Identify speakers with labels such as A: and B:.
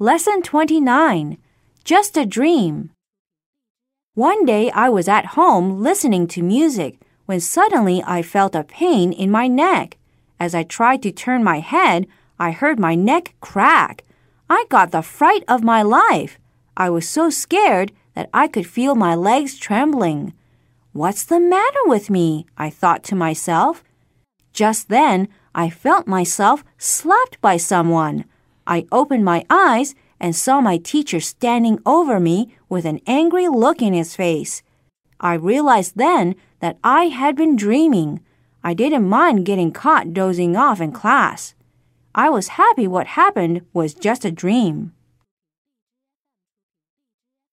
A: Lesson 29 Just a Dream. One day I was at home listening to music when suddenly I felt a pain in my neck. As I tried to turn my head, I heard my neck crack. I got the fright of my life. I was so scared that I could feel my legs trembling. What's the matter with me? I thought to myself. Just then, I felt myself slapped by someone. I opened my eyes and saw my teacher standing over me with an angry look in his face. I realized then that I had been dreaming. I didn't mind getting caught dozing off in class. I was happy what happened was just a dream.